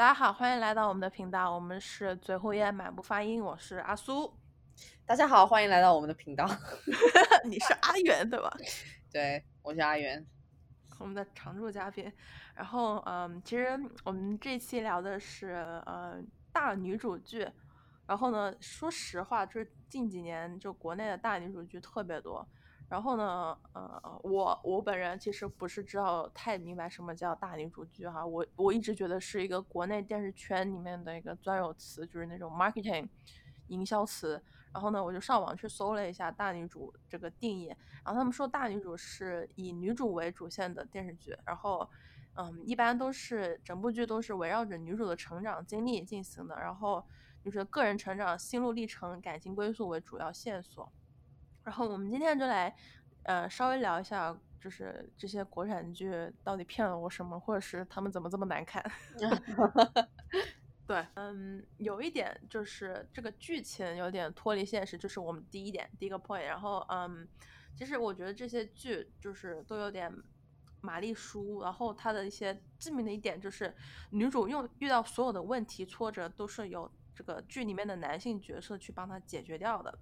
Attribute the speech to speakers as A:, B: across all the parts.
A: 大家好，欢迎来到我们的频道，我们是嘴后烟满不发音，我是阿苏，
B: 大家好，欢迎来到我们的频道。
A: 你是阿元对吧？
B: 对，我是阿元，
A: 我们的常驻嘉宾。然后，嗯，其实我们这期聊的是呃大女主剧。然后呢，说实话，就是近几年就国内的大女主剧特别多。然后呢，呃，我我本人其实不是知道太明白什么叫大女主剧哈，我我一直觉得是一个国内电视圈里面的一个专有词，就是那种 marketing 营销词。然后呢，我就上网去搜了一下大女主这个定义，然后他们说大女主是以女主为主线的电视剧，然后，嗯，一般都是整部剧都是围绕着女主的成长经历进行的，然后就是个人成长、心路历程、感情归宿为主要线索。然后我们今天就来，呃，稍微聊一下，就是这些国产剧到底骗了我什么，或者是他们怎么这么难看。对，嗯，有一点就是这个剧情有点脱离现实，就是我们第一点第一个 point。然后，嗯，其实我觉得这些剧就是都有点玛丽苏，然后它的一些致命的一点就是女主用遇到所有的问题挫折都是由这个剧里面的男性角色去帮她解决掉的。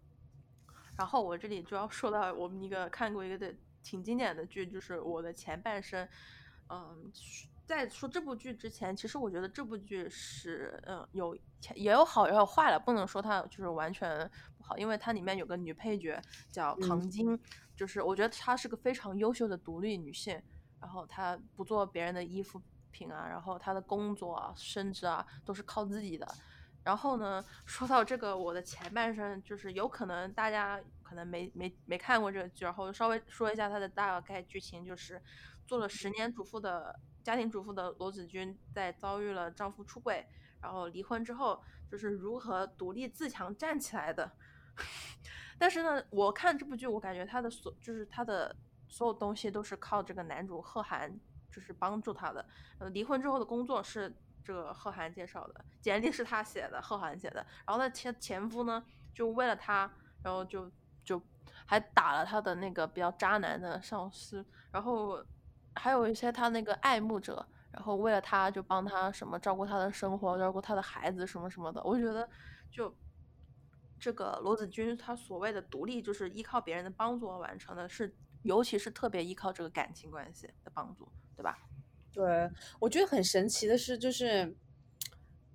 A: 然后我这里就要说到我们一个看过一个的挺经典的剧，就是《我的前半生》。嗯，在说这部剧之前，其实我觉得这部剧是嗯有也有好也有坏了，不能说它就是完全不好，因为它里面有个女配角叫唐晶，就是我觉得她是个非常优秀的独立女性，然后她不做别人的衣服品啊，然后她的工作啊、升职啊都是靠自己的。然后呢，说到这个，我的前半生就是有可能大家可能没没没看过这个剧，然后稍微说一下它的大概剧情，就是做了十年主妇的家庭主妇的罗子君，在遭遇了丈夫出轨，然后离婚之后，就是如何独立自强站起来的。但是呢，我看这部剧，我感觉他的所就是他的所有东西都是靠这个男主贺涵就是帮助他的。呃，离婚之后的工作是。这个贺涵介绍的简历是他写的，贺涵写的。然后他前前夫呢，就为了他，然后就就还打了他的那个比较渣男的上司。然后还有一些他那个爱慕者，然后为了他就帮他什么照顾他的生活，照顾他的孩子什么什么的。我觉得就这个罗子君他所谓的独立，就是依靠别人的帮助而完成的，是尤其是特别依靠这个感情关系的帮助，对吧？
B: 对，我觉得很神奇的是，就是，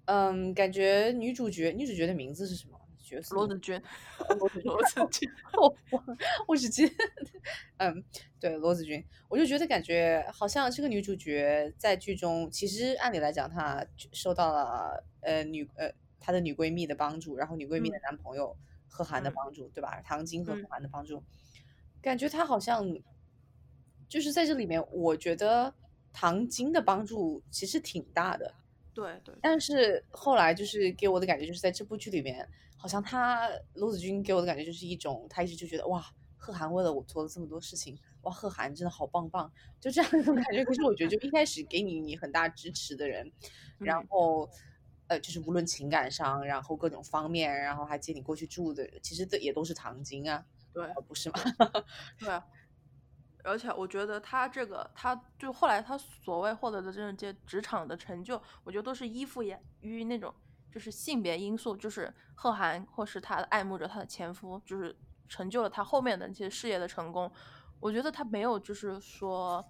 B: 嗯，感觉女主角女主角的名字是什么？角色
A: 罗子君，
B: 罗子君，我我我只记得，嗯，对，罗子君，我就觉得感觉好像这个女主角在剧中，其实按理来讲，她受到了呃女呃她的女闺蜜的帮助，然后女闺蜜的男朋友贺涵的帮助，对吧？唐晶和贺涵的帮助，感觉她好像就是在这里面，我觉得。唐晶的帮助其实挺大的，
A: 对对。
B: 但是后来就是给我的感觉，就是在这部剧里面，好像他罗子君给我的感觉就是一种，他一直就觉得哇，贺涵为了我做了这么多事情，哇，贺涵真的好棒棒，就这样一种感觉。可是我觉得，就一开始给你你很大支持的人，然后呃，就是无论情感上，然后各种方面，然后还接你过去住的，其实这也都是唐晶啊，
A: 对，
B: 不是吗？
A: 对。而且我觉得他这个，他就后来他所谓获得的这些职场的成就，我觉得都是依附于那种就是性别因素，就是贺涵或是他的爱慕者他的前夫，就是成就了他后面的那些事业的成功。我觉得他没有就是说，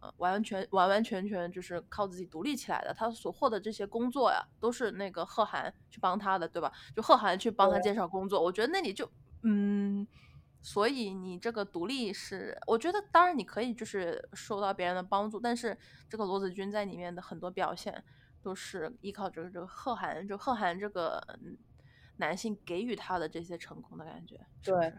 A: 呃，完完全完完全全就是靠自己独立起来的。他所获得这些工作呀，都是那个贺涵去帮他的，对吧？就贺涵去帮他介绍工作，我觉得那里就嗯。所以你这个独立是，我觉得当然你可以就是受到别人的帮助，但是这个罗子君在里面的很多表现都是依靠着这个贺涵，就贺涵这个男性给予他的这些成功的感觉。
B: 对，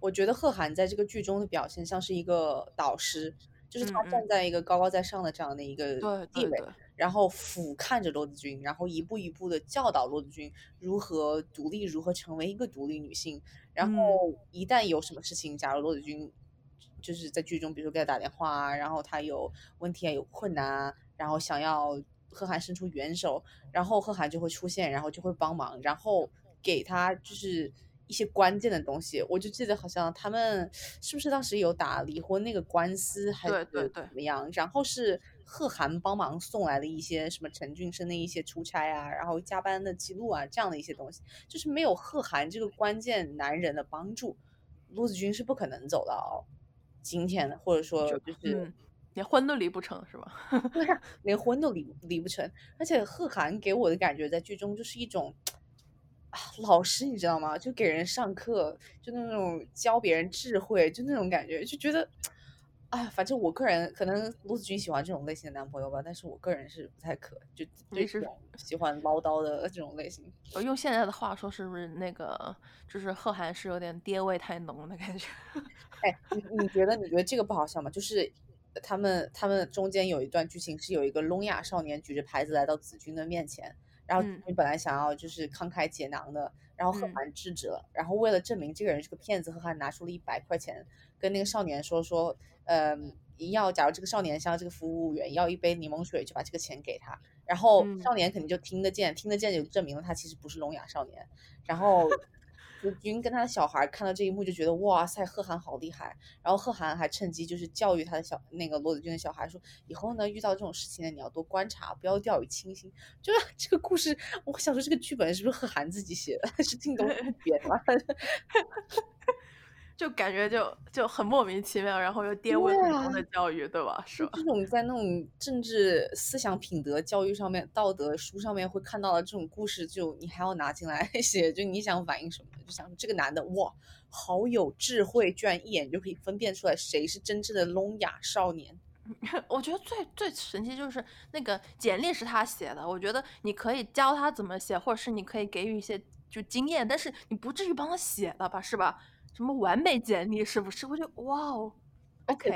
B: 我觉得贺涵在这个剧中的表现像是一个导师。就是他站在一个高高在上的这样的一个地位，然后俯瞰着罗子君，然后一步一步的教导罗子君如何独立，如何成为一个独立女性。然后一旦有什么事情，假如罗子君就是在剧中，比如说给他打电话啊，然后他有问题啊，有困难啊，然后想要贺涵伸出援手，然后贺涵就会出现，然后就会帮忙，然后给他就是。一些关键的东西，我就记得好像他们是不是当时有打离婚那个官司，还是怎么样？然后是贺涵帮忙送来的一些什么陈俊生的一些出差啊，然后加班的记录啊，这样的一些东西，就是没有贺涵这个关键男人的帮助，陆子君是不可能走到今天的，或者说就是
A: 连婚都离不成，是吧？
B: 对啊，连婚都离离不成，而且贺涵给我的感觉在剧中就是一种。啊，老师你知道吗？就给人上课，就那种教别人智慧，就那种感觉，就觉得，哎，反正我个人可能陆子君喜欢这种类型的男朋友吧，但是我个人是不太可，就对这种喜欢唠叨的这种类型。
A: 我用现在的话说，是不是那个就是贺涵是有点爹味太浓的感觉？
B: 哎，你你觉得你觉得这个不好笑吗？就是他们他们中间有一段剧情是有一个聋哑少年举着牌子来到子君的面前。然后你本来想要就是慷慨解囊的，然后贺涵制止了。然后为了证明这个人是个骗子，贺涵拿出了一百块钱，跟那个少年说说，嗯，要假如这个少年向这个服务员要一杯柠檬水，就把这个钱给他。然后少年肯定就听得见，听得见就证明了他其实不是聋哑少年。然后。子君跟他的小孩看到这一幕就觉得哇塞，贺涵好厉害。然后贺涵还趁机就是教育他的小那个罗子君的小孩说，以后呢遇到这种事情呢，你要多观察，不要掉以轻心。就是这个故事，我想说这个剧本是不是贺涵自己写的，还 是靳东编的？
A: 就感觉就就很莫名其妙，然后又跌位很重的教育，对吧？是吧？
B: 这种在那种政治思想品德教育上面、道德书上面会看到的这种故事，就你还要拿进来 写，就你想反映什么？就想这个男的哇，好有智慧，居然一眼就可以分辨出来谁是真正的聋哑少年。
A: 我觉得最最神奇就是那个简历是他写的，我觉得你可以教他怎么写，或者是你可以给予一些就经验，但是你不至于帮他写了吧？是吧？什么完美简历是不是？我就哇哦，OK，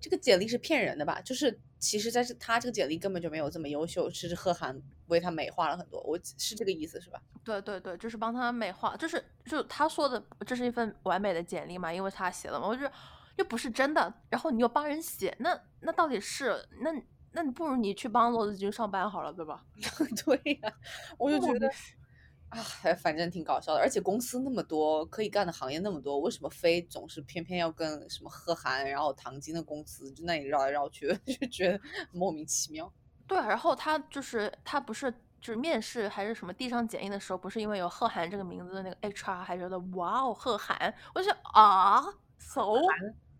B: 这个简历是骗人的吧？就是其实在这他这个简历根本就没有这么优秀，是贺涵为他美化了很多。我是这个意思是吧？
A: 对对对，就是帮他美化，就是就他说的这是一份完美的简历嘛，因为他写了嘛。我就又不是真的，然后你又帮人写，那那到底是那那你不如你去帮罗子君上班好了，对吧？
B: 对呀，我就觉得。啊，反正挺搞笑的，而且公司那么多，可以干的行业那么多，为什么非总是偏偏要跟什么贺涵，然后唐晶的公司就那里绕来绕去，就觉得莫名其妙。
A: 对，然后他就是他不是就是面试还是什么递上简历的时候，不是因为有贺涵这个名字的那个 HR 还觉得哇哦贺涵，我就想啊，so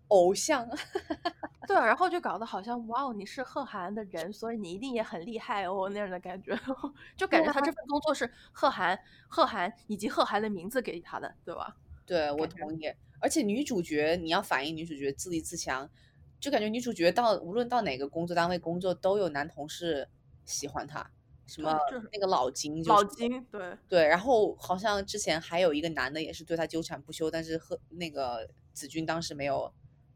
B: 偶像。
A: 对，啊然后就搞得好像哇哦，你是贺涵的人，所以你一定也很厉害哦那样的感觉，就感觉他这份工作是贺涵、贺涵以及贺涵的名字给他的，对吧？
B: 对，我同意。而且女主角你要反映女主角自立自强，就感觉女主角到无论到哪个工作单位工作，都有男同事喜欢她，什么那个老金，
A: 老金，对
B: 对。然后好像之前还有一个男的也是对她纠缠不休，但是贺那个子君当时没有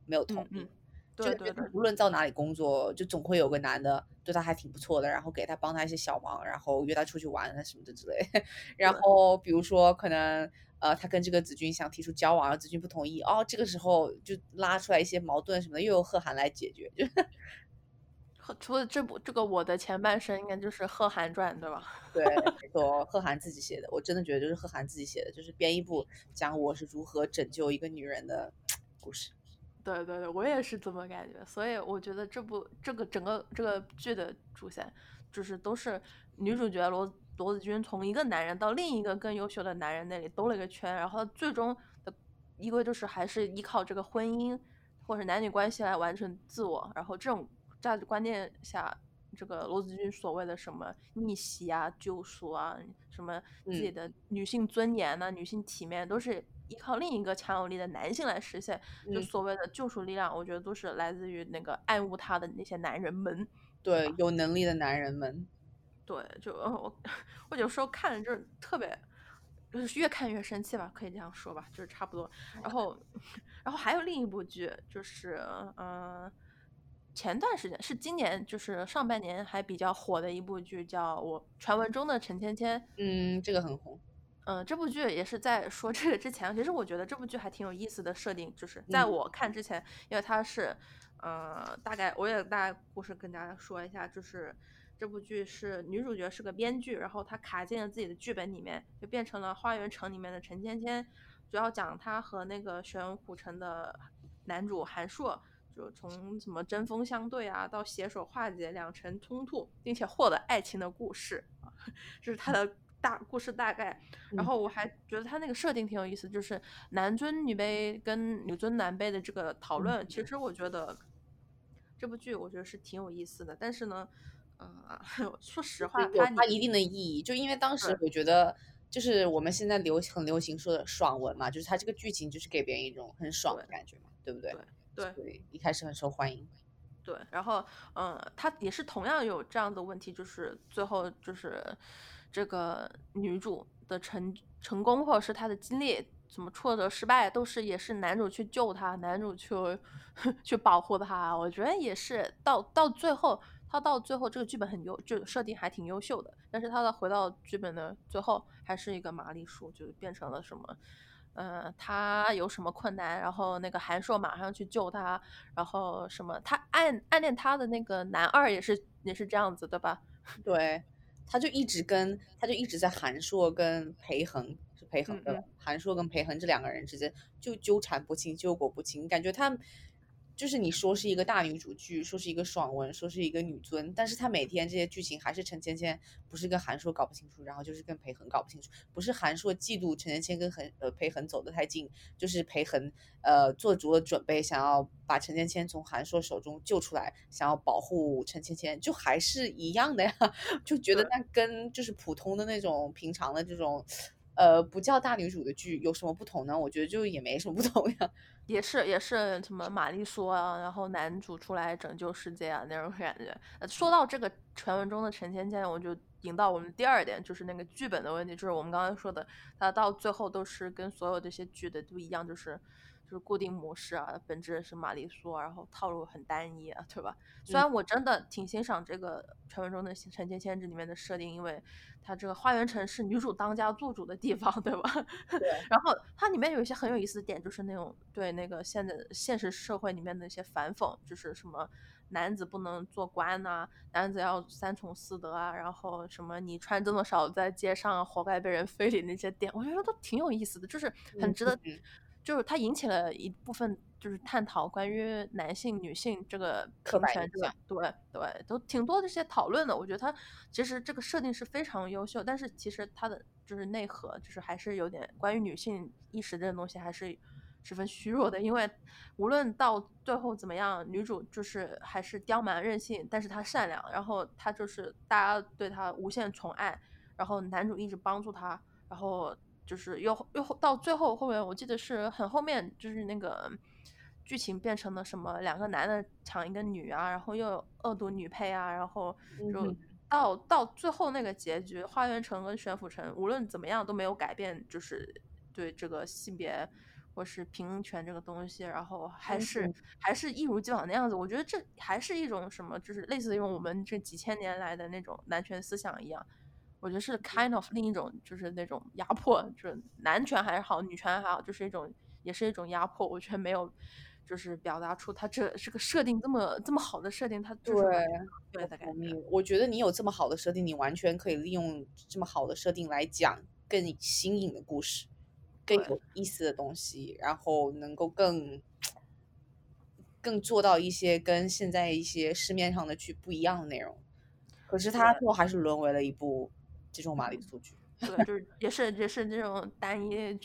B: 没有同意。
A: 对对对，
B: 无论到哪里工作，就总会有个男的对他还挺不错的，然后给他帮他一些小忙，然后约他出去玩啊什么的之类。然后比如说可能呃他跟这个子君想提出交往，子君不同意，哦这个时候就拉出来一些矛盾什么的，又由贺涵来解决。就
A: 除了这部这个我的前半生，应该就是《贺涵传》对吧？
B: 对，没错，贺涵自己写的，我真的觉得就是贺涵自己写的，就是编一部讲我是如何拯救一个女人的故事。
A: 对对对，我也是这么感觉，所以我觉得这部这个整个这个剧的主线，就是都是女主角罗罗子君从一个男人到另一个更优秀的男人那里兜了一个圈，然后最终的一个就是还是依靠这个婚姻或者男女关系来完成自我，然后这种价值观念下，这个罗子君所谓的什么逆袭啊、救赎啊、什么自己的女性尊严呐、女性体面都是。依靠另一个强有力的男性来实现，就所谓的救赎力量，我觉得都是来自于那个爱慕他的那些男人们，
B: 对，有能力的男人们，
A: 对，就我 我有时候看着就是特别，就是越看越生气吧，可以这样说吧，就是差不多。然后，然后还有另一部剧，就是嗯，前段时间是今年，就是上半年还比较火的一部剧，叫我传闻中的陈芊芊，
B: 嗯，这个很红。
A: 嗯，这部剧也是在说这个之前，其实我觉得这部剧还挺有意思的设定，就是在我看之前，因为它是，呃，大概我也大概故事跟大家说一下，就是这部剧是女主角是个编剧，然后她卡进了自己的剧本里面，就变成了《花园城》里面的陈芊芊，主要讲她和那个玄武城的男主韩硕，就从什么针锋相对啊，到携手化解两城冲突，并且获得爱情的故事啊，这是他的大故事大概。然后我还觉得他那个设定挺有意思，就是男尊女卑跟女尊男卑的这个讨论，其实我觉得这部剧我觉得是挺有意思的。但是呢，嗯，说实话，
B: 它它一定的意义，就因为当时我觉得。就是我们现在流很流行说的爽文嘛，就是它这个剧情就是给别人一种很爽的感觉嘛，对不对？
A: 对
B: 对，一开始很受欢迎。
A: 对，然后嗯，它也是同样有这样的问题，就是最后就是这个女主的成成功或者是她的经历怎么挫折失败，都是也是男主去救她，男主去 去保护她。我觉得也是到到最后。他到最后这个剧本很优，就设定还挺优秀的。但是他的回到剧本的最后，还是一个玛丽苏，就变成了什么？嗯，他有什么困难，然后那个韩硕马上去救他，然后什么？他暗暗恋他的那个男二也是也是这样子，对吧？
B: 对，他就一直跟他就一直在韩硕跟裴恒是裴恒的韩硕跟裴恒这两个人之间就纠缠不清，纠葛不清，感觉他。就是你说是一个大女主剧，说是一个爽文，说是一个女尊，但是她每天这些剧情还是陈芊芊不是跟韩硕搞不清楚，然后就是跟裴恒搞不清楚，不是韩硕嫉妒陈芊芊跟恒呃裴恒走得太近，就是裴恒呃做足了准备想要把陈芊芊从韩硕手中救出来，想要保护陈芊芊，就还是一样的呀，就觉得那跟就是普通的那种平常的这种。呃，不叫大女主的剧有什么不同呢？我觉得就也没什么不同呀，
A: 也是也是什么玛丽苏啊，然后男主出来拯救世界啊那种感觉。说到这个传闻中的陈芊芊，我就引到我们第二点，就是那个剧本的问题，就是我们刚刚说的，他到最后都是跟所有这些剧的都一样，就是。就是固定模式啊，本质是玛丽苏，然后套路很单一啊，对吧？虽然我真的挺欣赏这个传闻中的陈芊芊这里面的设定，因为它这个花园城是女主当家做主的地方，对吧？
B: 对。
A: 然后它里面有一些很有意思的点，就是那种对那个现在现实社会里面的一些反讽，就是什么男子不能做官呐，男子要三从四德啊，然后什么你穿这么少在街上活该被人非礼那些点，我觉得都挺有意思的，就是很值得。就是它引起了一部分，就是探讨关于男性、女性这个平权，对对对，都挺多这些讨论的。我觉得它其实这个设定是非常优秀，但是其实它的就是内核，就是还是有点关于女性意识这种东西还是十分虚弱的。因为无论到最后怎么样，女主就是还是刁蛮任性，但是她善良，然后她就是大家对她无限宠爱，然后男主一直帮助她，然后。就是又又到最后后面，我记得是很后面，就是那个剧情变成了什么两个男的抢一个女啊，然后又恶毒女配啊，然后就到到最后那个结局，花园城跟玄府城无论怎么样都没有改变，就是对这个性别或是平权这个东西，然后还是还是一如既往的样子。我觉得这还是一种什么，就是类似于我们这几千年来的那种男权思想一样。我觉得是 kind of 另一种，就是那种压迫，就是男权还是好，女权还好，就是一种，也是一种压迫。我觉得没有，就是表达出他这是个设定这么这么好的设定，他对对的感觉。
B: 我觉得你有这么好的设定，你完全可以利用这么好的设定来讲更新颖的故事，更有意思的东西，然后能够更更做到一些跟现在一些市面上的剧不一样的内容。可是他最后还是沦为了一部。这种玛丽苏剧，
A: 对，就是也是也是这种单一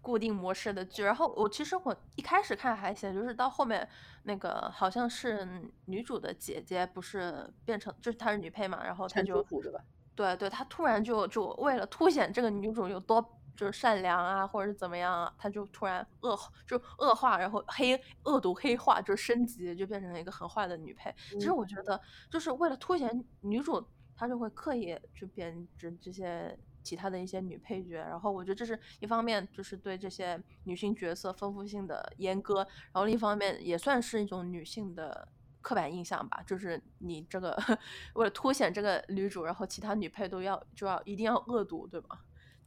A: 固定模式的剧。然后我其实我一开始看还行，就是到后面那个好像是女主的姐姐，不是变成就是她是女配嘛，然后她就
B: 对？
A: 对对，她突然就就为了凸显这个女主有多就是善良啊，或者是怎么样，啊她就突然恶就恶化，然后黑恶毒黑化，就升级就变成了一个很坏的女配。其实我觉得就是为了凸显女主。他就会刻意去编织这些其他的一些女配角，然后我觉得这是一方面，就是对这些女性角色丰富性的阉割，然后另一方面也算是一种女性的刻板印象吧，就是你这个 为了凸显这个女主，然后其他女配都要就要一定要恶毒，对吗？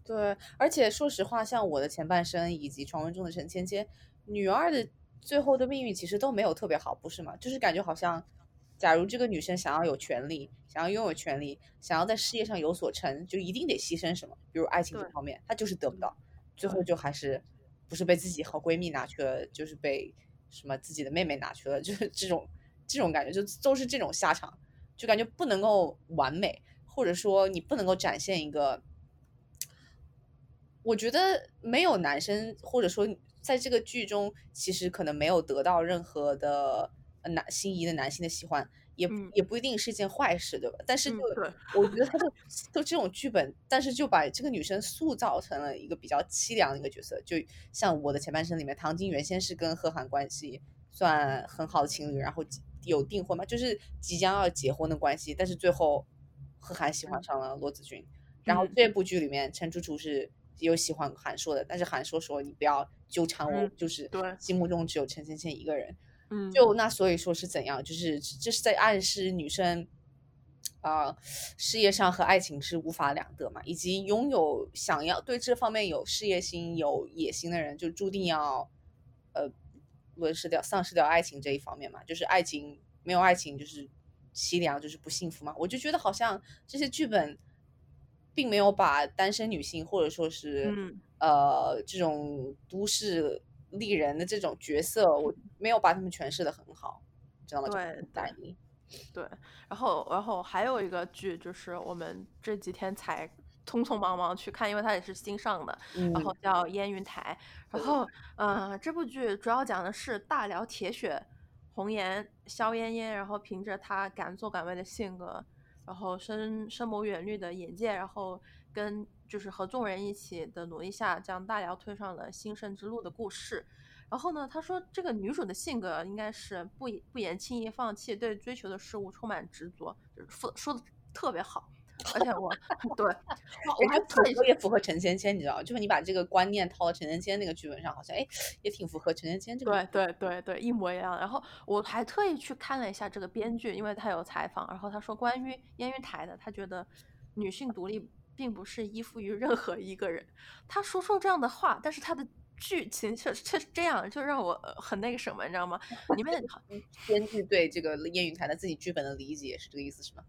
B: 对，而且说实话，像我的前半生以及传闻中的陈芊芊，女二的最后的命运其实都没有特别好，不是吗？就是感觉好像。假如这个女生想要有权利，想要拥有权利，想要在事业上有所成，就一定得牺牲什么，比如爱情这方面，她就是得不到，最后就还是不是被自己好闺蜜拿去了，就是被什么自己的妹妹拿去了，就是这种这种感觉，就都是这种下场，就感觉不能够完美，或者说你不能够展现一个，我觉得没有男生或者说在这个剧中其实可能没有得到任何的男心仪的男性的喜欢。也也不一定是一件坏事，对吧？但是就我觉得他就就这种剧本，但是就把这个女生塑造成了一个比较凄凉的一个角色。就像《我的前半生》里面，唐晶原先是跟贺涵关系算很好的情侣，然后有订婚嘛，就是即将要结婚的关系。但是最后贺涵喜欢上了罗子君，然后这部剧里面陈楚楚是有喜欢韩硕的，但是韩硕说你不要纠缠我，就是心目中只有陈芊芊一个人。
A: 嗯，
B: 就那所以说是怎样？就是这是在暗示女生，啊，事业上和爱情是无法两得嘛，以及拥有想要对这方面有事业心、有野心的人，就注定要，呃，沦失掉、丧失掉爱情这一方面嘛。就是爱情没有爱情就是凄凉，就是不幸福嘛。我就觉得好像这些剧本，并没有把单身女性或者说是呃这种都市。丽人的这种角色，我没有把他们诠释的很好，知道吗？
A: 对对对。然后，然后还有一个剧，就是我们这几天才匆匆忙忙去看，因为它也是新上的，然后叫《烟云台》。然后，嗯，这部剧主要讲的是大辽铁血红颜萧嫣嫣，然后凭着她敢作敢为的性格，然后深深谋远虑的眼界，然后跟。就是和众人一起的努力下，将大辽推上了兴盛之路的故事。然后呢，他说这个女主的性格应该是不不言轻易放弃，对追求的事物充满执着，就是说说的特别好。而且我 对，我还特
B: 别符合陈芊芊，你知道就是你把这个观念套到陈芊芊那个剧本上，好像哎也挺符合陈芊芊这个。
A: 对对对对，一模一样。然后我还特意去看了一下这个编剧，因为他有采访，然后他说关于烟云台的，他觉得女性独立。并不是依附于任何一个人，他说出这样的话，但是他的剧情却却是这样，就让我很那个什么，你知道吗？里面
B: 编剧对这个烟云台的自己剧本的理解是这个意思是吗？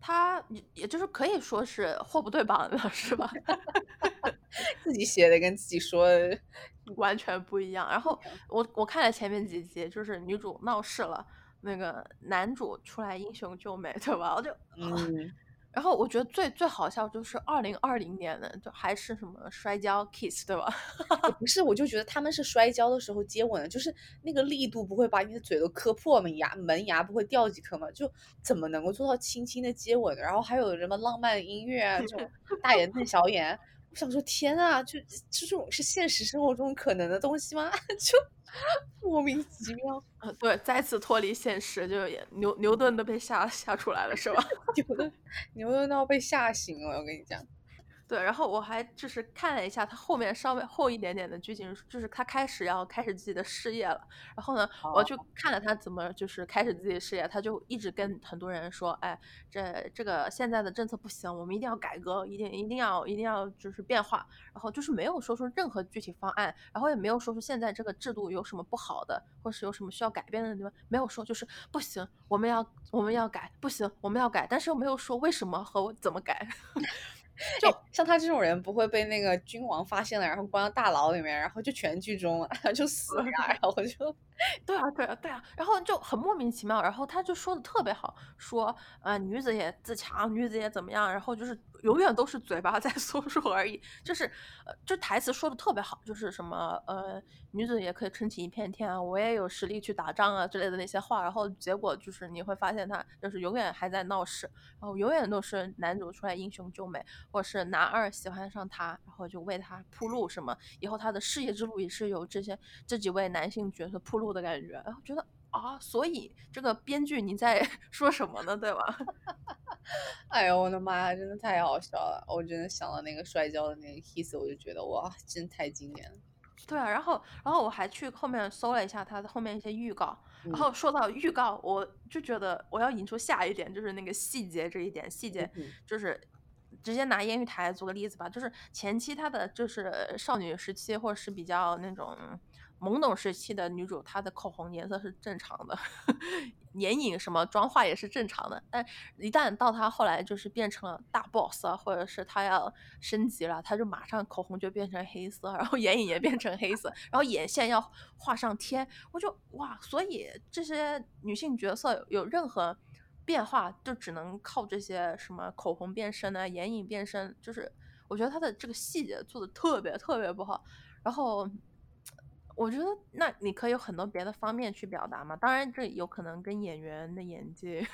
A: 他也就是可以说是货不对版了，是吧？
B: 自己写的跟自己说
A: 完全不一样。然后我我看了前面几集，就是女主闹事了，那个男主出来英雄救美，对吧？我就
B: 嗯。
A: 然后我觉得最最好笑就是二零二零年的，就还是什么摔跤 kiss 对吧？
B: 不是，我就觉得他们是摔跤的时候接吻，就是那个力度不会把你的嘴都磕破吗？牙门牙不会掉几颗吗？就怎么能够做到轻轻的接吻？然后还有什么浪漫音乐啊，这种大眼瞪小眼，想说天啊，就这种是现实生活中可能的东西吗？就。莫名其妙，
A: 对，再次脱离现实，就牛牛顿都被吓吓出来了，是吧？
B: 牛顿，牛顿都要被吓醒了，我跟你讲。
A: 对，然后我还就是看了一下他后面稍微后一点点的剧情，就是他开始要开始自己的事业了。然后呢，我就看了他怎么就是开始自己的事业，他就一直跟很多人说，哎，这这个现在的政策不行，我们一定要改革，一定一定要一定要就是变化。然后就是没有说出任何具体方案，然后也没有说出现在这个制度有什么不好的，或是有什么需要改变的地方，没有说就是不行，我们要我们要改，不行，我们要改，但是又没有说为什么和怎么改。
B: 就像他这种人，不会被那个君王发现了，然后关到大牢里面，然后就全剧终了，就死了，然后就，
A: 对啊，对啊，对啊，然后就很莫名其妙，然后他就说的特别好，说，呃，女子也自强，女子也怎么样，然后就是。永远都是嘴巴在 说说而已，就是，呃，就台词说的特别好，就是什么，呃，女子也可以撑起一片天啊，我也有实力去打仗啊之类的那些话，然后结果就是你会发现他就是永远还在闹事，然后永远都是男主出来英雄救美，或是男二喜欢上他，然后就为他铺路什么，以后他的事业之路也是有这些这几位男性角色铺路的感觉，然后觉得。啊，所以这个编剧你在 说什么呢？对吧？
B: 哎呦我的妈呀，真的太好笑了！我真的想到那个摔跤的那个 kiss，我就觉得哇，真太经典了。
A: 对啊，然后然后我还去后面搜了一下他的后面一些预告，然后说到预告，我就觉得我要引出下一点，就是那个细节这一点细节，就是直接拿烟雨台做个例子吧，就是前期她的就是少女时期或者是比较那种。懵懂时期的女主，她的口红颜色是正常的，眼影什么妆化也是正常的。但一旦到她后来就是变成了大 boss 啊，或者是她要升级了，她就马上口红就变成黑色，然后眼影也变成黑色，然后眼线要画上天。我就哇，所以这些女性角色有任何变化，就只能靠这些什么口红变身啊，眼影变身，就是我觉得他的这个细节做的特别特别不好，然后。我觉得，那你可以有很多别的方面去表达嘛。当然，这有可能跟演员的演技，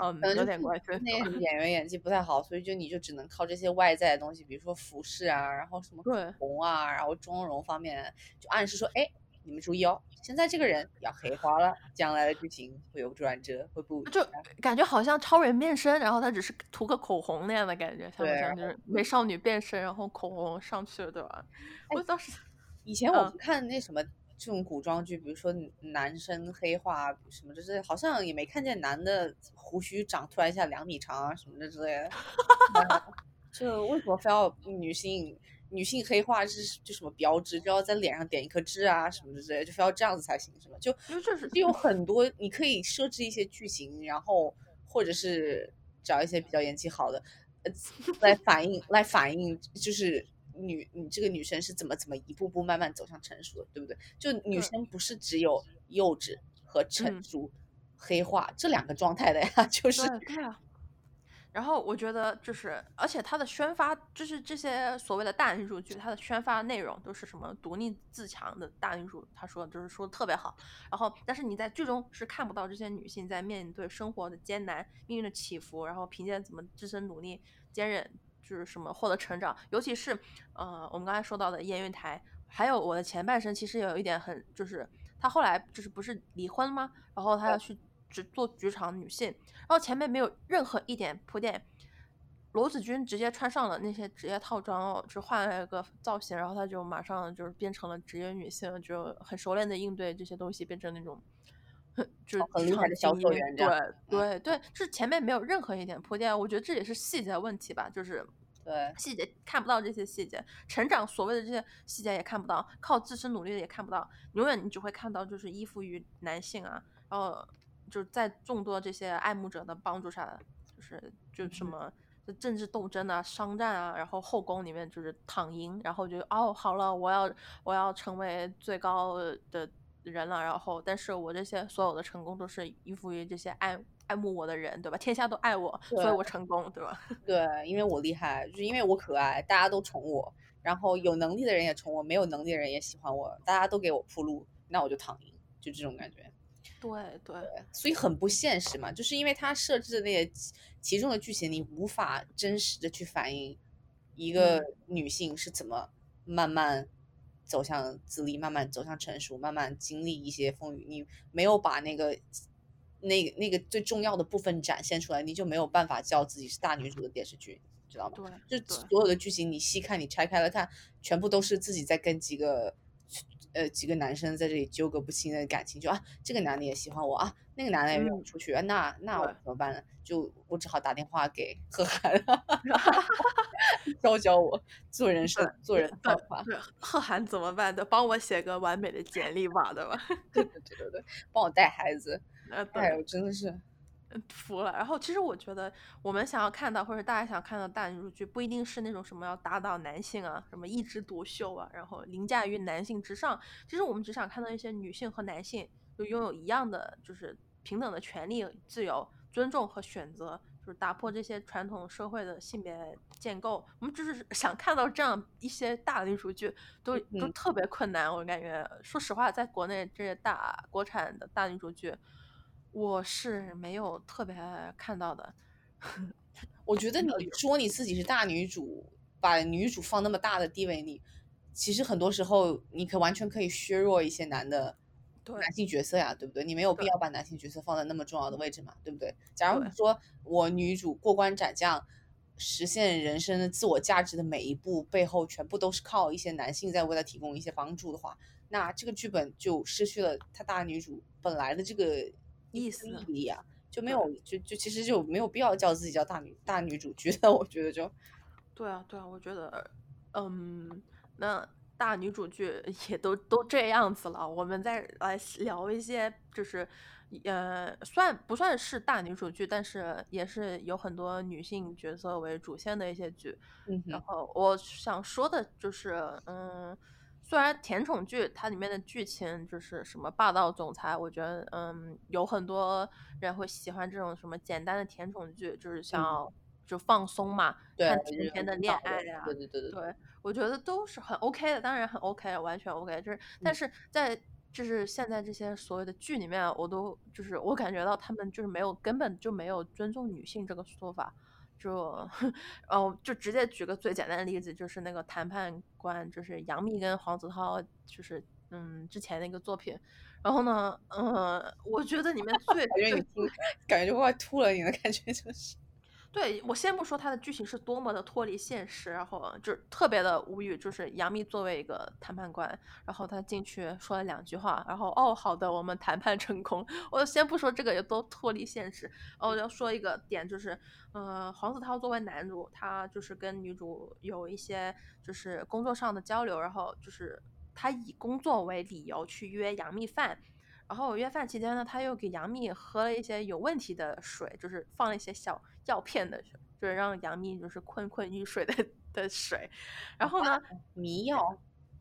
A: 嗯，有点关系。
B: 那演员演技不太好，所以就你就只能靠这些外在的东西，比如说服饰啊，然后什么口红啊，然后妆容方面，就暗示说，哎，你们注意哦，现在这个人要黑化了，将来的剧情会有转折，会不？
A: 就感觉好像超人变身，然后他只是涂个口红那样的感觉，像不像就是美少女变身，然后口红上去了，对吧？我当时。
B: 以前 我们看那什么这种古装剧，比如说男生黑化什么，就是好像也没看见男的胡须长突然一下两米长啊什么的之类的。就为什么非要女性女性黑化是就什么标志，就要在脸上点一颗痣啊什么之类，就非要这样子才行是吗？就
A: 就是
B: 就有很多你可以设置一些剧情，然后或者是找一些比较演技好的呃来反映来反映就是。女，你这个女生是怎么怎么一步步慢慢走向成熟的，对不对？就女生不是只有幼稚和成熟、黑化这两个状态的呀，就是
A: 对啊。然后我觉得就是，而且它的宣发，就是这些所谓的大女主剧，它的宣发内容都是什么独立自强的大女主，她说就是说的特别好。然后，但是你在剧中是看不到这些女性在面对生活的艰难、命运的起伏，然后凭借怎么自身努力、坚韧。就是什么获得成长，尤其是，呃，我们刚才说到的燕云台，还有我的前半生，其实有一点很，就是他后来就是不是离婚吗？然后他要去只做职场女性，然后前面没有任何一点铺垫，罗子君直接穿上了那些职业套装哦，就换了一个造型，然后她就马上就是变成了职业女性，就很熟练的应对这些东西，变成那种。就是
B: 很厉害的销售员，
A: 对对对，是前面没有任何一点铺垫，我觉得这也是细节问题吧，就是
B: 对
A: 细节看不到这些细节，成长所谓的这些细节也看不到，靠自身努力的也看不到，永远你只会看到就是依附于男性啊，然后就是在众多这些爱慕者的帮助下，就是就什么政治斗争啊、商战啊，然后后宫里面就是躺赢，然后就哦好了，我要我要成为最高的。人了，然后，但是我这些所有的成功都是依附于这些爱爱慕我的人，对吧？天下都爱我，所以我成功，对吧？
B: 对，因为我厉害，就是因为我可爱，大家都宠我，然后有能力的人也宠我，没有能力的人也喜欢我，大家都给我铺路，那我就躺赢，就这种感觉。
A: 对对，
B: 所以很不现实嘛，就是因为他设置的那些其中的剧情，你无法真实的去反映一个女性是怎么慢慢。走向自立，慢慢走向成熟，慢慢经历一些风雨。你没有把那个、那、那个最重要的部分展现出来，你就没有办法叫自己是大女主的电视剧，知道吗？
A: 对，
B: 就所有的剧情你细看，你拆开了看，全部都是自己在跟几个。呃，几个男生在这里纠葛不清的感情，就啊，这个男的也喜欢我啊，那个男的也约我出去，那那我怎么办呢？就我只好打电话给贺涵，教教我做人生、做人方法。
A: 贺涵怎么办的？帮我写个完美的简历吧，对吧？
B: 对对对对对，帮我带孩子。哎呦，真的是。
A: 服了，然后其实我觉得我们想要看到或者大家想看到大女主剧，不一定是那种什么要打倒男性啊，什么一枝独秀啊，然后凌驾于男性之上。其实我们只想看到一些女性和男性就拥有一样的，就是平等的权利、自由、尊重和选择，就是打破这些传统社会的性别建构。我们就是 想看到这样一些大女主剧，都都特别困难。我感觉，说实话，在国内这些大国产的大女主剧。我是没有特别看到的，
B: 我觉得你说你自己是大女主，把女主放那么大的地位，你其实很多时候你可完全可以削弱一些男的男性角色呀，对不对？你没有必要把男性角色放在那么重要的位置嘛，对不对？假如你说我女主过关斩将，实现人生的自我价值的每一步背后，全部都是靠一些男性在为她提供一些帮助的话，那这个剧本就失去了她大女主本来的这个。
A: 意思
B: 意啊，就没有就就其实就没有必要叫自己叫大女大女主角的，我觉得就，
A: 对啊对啊，我觉得，嗯，那大女主剧也都都这样子了，我们再来聊一些，就是呃，算不算是大女主剧，但是也是有很多女性角色为主线的一些剧。然后我想说的就是，嗯，虽然甜宠剧它里面的剧情就是什么霸道总裁，我觉得嗯，有很多人会喜欢这种什么简单的甜宠剧，就是想就放松嘛，看甜甜的恋爱呀，
B: 对对对对。
A: 我觉得都是很 OK 的，当然很 OK，完全 OK。就是，但是在就是现在这些所谓的剧里面，我都就是我感觉到他们就是没有根本就没有尊重女性这个说法。就哦，就直接举个最简单的例子，就是那个谈判官，就是杨幂跟黄子韬，就是嗯之前那个作品。然后呢，嗯，我觉得里面最
B: 感觉你听，感觉就快吐了，你的感觉就是。
A: 对我先不说它的剧情是多么的脱离现实，然后就是特别的无语。就是杨幂作为一个谈判官，然后她进去说了两句话，然后哦，好的，我们谈判成功。我先不说这个有多脱离现实，哦，要说一个点就是，呃，黄子韬作为男主，他就是跟女主有一些就是工作上的交流，然后就是他以工作为理由去约杨幂饭。然后约饭期间呢，他又给杨幂喝了一些有问题的水，就是放了一些小药片的，就是让杨幂就是困困欲睡的的水。然后呢，
B: 迷药，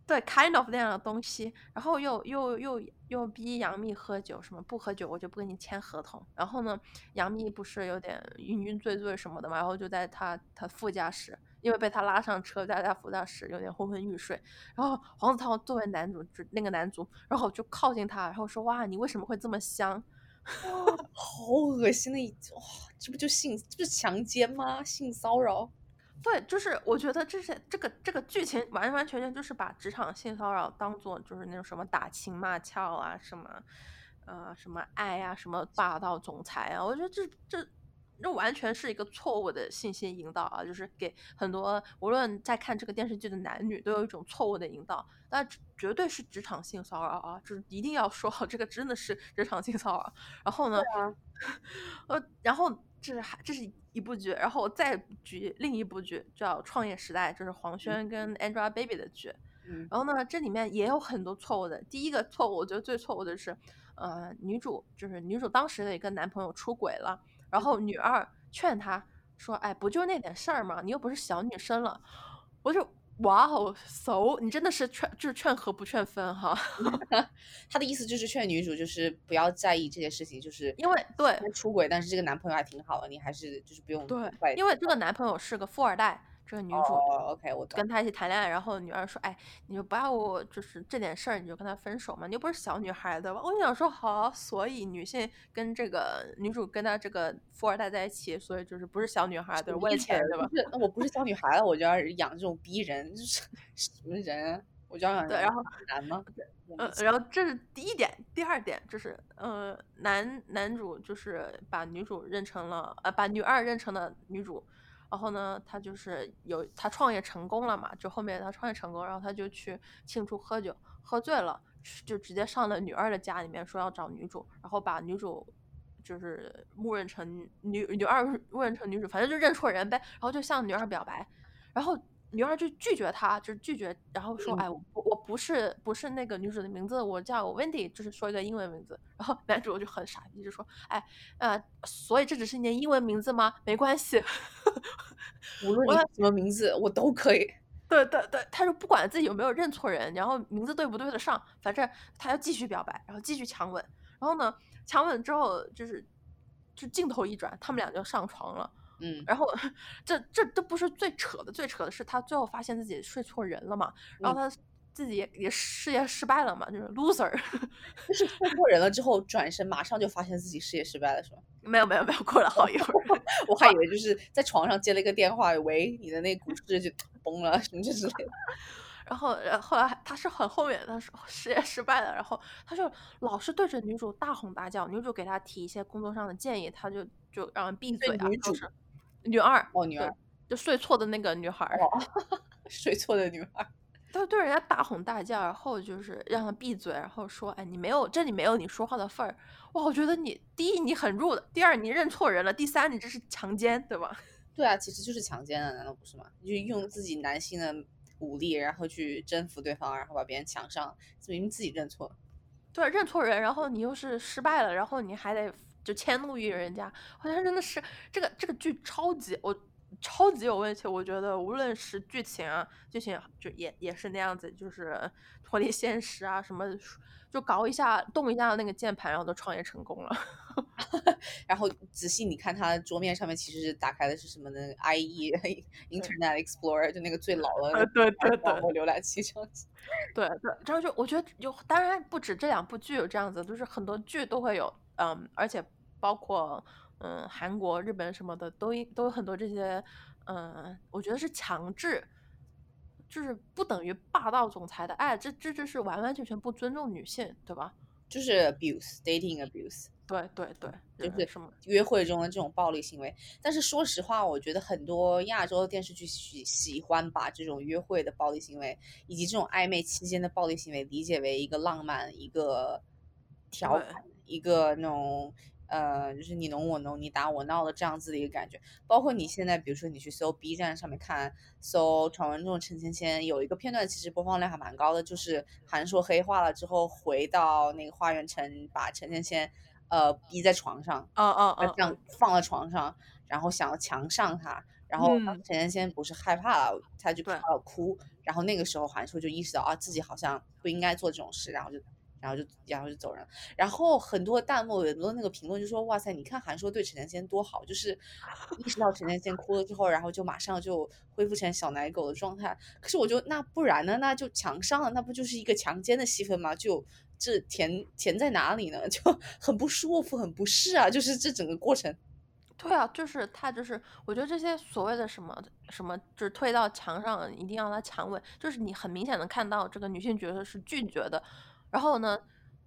A: 对，kind of 那样的东西。然后又又又又逼杨幂喝酒，什么不喝酒我就不跟你签合同。然后呢，杨幂不是有点晕晕醉醉什么的嘛，然后就在他他副驾驶。因为被他拉上车，在他副驾驶有点昏昏欲睡，然后黄子韬作为男主，就那个男主，然后就靠近他，然后说：“哇，你为什么会这么香？”
B: 好恶心的一哇，这不就性，这不是强奸吗？性骚扰？
A: 对，就是我觉得这是这个这个剧情完完全全就是把职场性骚扰当做就是那种什么打情骂俏啊，什么呃什么爱呀，什么霸道总裁啊，我觉得这这。这完全是一个错误的信息引导啊！就是给很多无论在看这个电视剧的男女都有一种错误的引导，那绝对是职场性骚扰啊！就是一定要说好，这个真的是职场性骚扰。然后呢，呃，然后这是还这是一部剧，然后我再举另一部剧叫《创业时代》，就是黄轩跟 Angelababy 的剧。然后呢，这里面也有很多错误的。第一个错误，我觉得最错误的是，呃，女主就是女主当时的一个男朋友出轨了。然后女二劝他说：“哎，不就那点事儿吗？你又不是小女生了。”我就哇哦，so 你真的是劝就是劝和不劝分哈。
B: 他的意思就是劝女主就是不要在意这些事情，就是
A: 因为对
B: 出轨，但是这个男朋友还挺好的，你还是就是不用
A: 对，因为这个男朋友是个富二代。这个女主
B: ，OK，我
A: 跟他一起谈恋爱，然后女二说：“哎，你就不要我，就是这点事儿你就跟他分手嘛，你又不是小女孩对吧？”我想说好，所以女性跟这个女主跟她这个富二代在一起，所以就是不是小女孩对，为了钱对吧？
B: 那我不是小女孩了，我就要养这种逼人，就是什么人？我就要养
A: 对，然后
B: 难吗？
A: 嗯，然后这是第一点，第二点就是，呃，男男主就是把女主认成了，呃，把女二认成了女主。然后呢，他就是有他创业成功了嘛，就后面他创业成功，然后他就去庆祝喝酒，喝醉了，就直接上了女二的家里面，说要找女主，然后把女主就是默认成女女二默认成女主，反正就认错人呗，然后就向女二表白，然后。女二就拒绝他，就是拒绝，然后说：“哎，我我不是不是那个女主的名字，我叫 Wendy，就是说一个英文名字。”然后男主就很傻逼，就说：“哎，呃，所以这只是你的英文名字吗？没关系，
B: 无论你什么名字，我都可以。”
A: 对对对，他说不管自己有没有认错人，然后名字对不对得上，反正他要继续表白，然后继续强吻。然后呢，强吻之后就是，就镜头一转，他们俩就上床了。
B: 嗯，
A: 然后这这这不是最扯的，最扯的是他最后发现自己睡错人了嘛，然后他自己也也事业失败了嘛，就是 loser，
B: 就是睡错人了之后转身马上就发现自己事业失败了是吗？
A: 没有没有没有，过了好一会儿，
B: 我还以为就是在床上接了一个电话，喂，你的那股市就崩了什么之类的。
A: 然后，然后来他是很后面，他说事业失败了，然后他就老是对着女主大吼大叫，女主给他提一些工作上的建议，他就就让人闭嘴啊，
B: 女主。
A: 女二
B: 哦，女二
A: 就睡错的那个女孩，
B: 睡错的女孩，
A: 他对人家大吼大叫，然后就是让他闭嘴，然后说：“哎，你没有这里没有你说话的份儿。”哇，我觉得你第一你很弱的，第二你认错人了，第三你这是强奸，对吧？
B: 对啊，其实就是强奸啊，难道不是吗？就用自己男性的武力，然后去征服对方，然后把别人抢上，明明自己认错。
A: 对，认错人，然后你又是失败了，然后你还得就迁怒于人家，好像真的是这个这个剧超级我超级有问题。我觉得无论是剧情啊，剧情就也也是那样子，就是 脱离现实啊什么。就搞一下，动一下那个键盘，然后都创业成功了。
B: 然后仔细你看，他桌面上面其实是打开的是什么呢？IE Internet Explorer，就那个最老的
A: 对对对
B: 浏览器这样子。
A: 对对，然后就我觉得有，当然不止这两部剧有这样子，就是很多剧都会有，嗯，而且包括嗯韩国、日本什么的，都都有很多这些，嗯，我觉得是强制。就是不等于霸道总裁的爱，这这这是完完全全不尊重女性，对吧？
B: 就是 abuse，dating abuse。
A: 对对对，
B: 就是
A: 什么
B: 约会中的这种暴力行为。但是说实话，我觉得很多亚洲的电视剧喜喜欢把这种约会的暴力行为，以及这种暧昧期间的暴力行为，理解为一个浪漫、一个调侃、一个那种。呃，就是你侬我侬，你打我闹的这样子的一个感觉。包括你现在，比如说你去搜 B 站上面看，搜传闻中的陈芊芊，有一个片段其实播放量还蛮高的，就是韩硕黑化了之后回到那个花园城，把陈芊芊呃逼在床上，
A: 啊啊啊，
B: 这样放在床上，然后想要强上她，然后陈芊芊不是害怕了，他就开始哭，然后那个时候韩硕就意识到啊自己好像不应该做这种事，然后就。然后就，然后就走人。然后很多弹幕，很多那个评论就说：“哇塞，你看韩说对陈芊芊多好，就是意识到陈芊芊哭了之后，然后就马上就恢复成小奶狗的状态。”可是我就那不然呢？那就强上了，那不就是一个强奸的戏份吗？就这甜甜在哪里呢？就很不舒服，很不适啊！就是这整个过程。
A: 对啊，就是他，就是我觉得这些所谓的什么什么，就是推到墙上一定要他强吻，就是你很明显的看到这个女性角色是拒绝的。然后呢，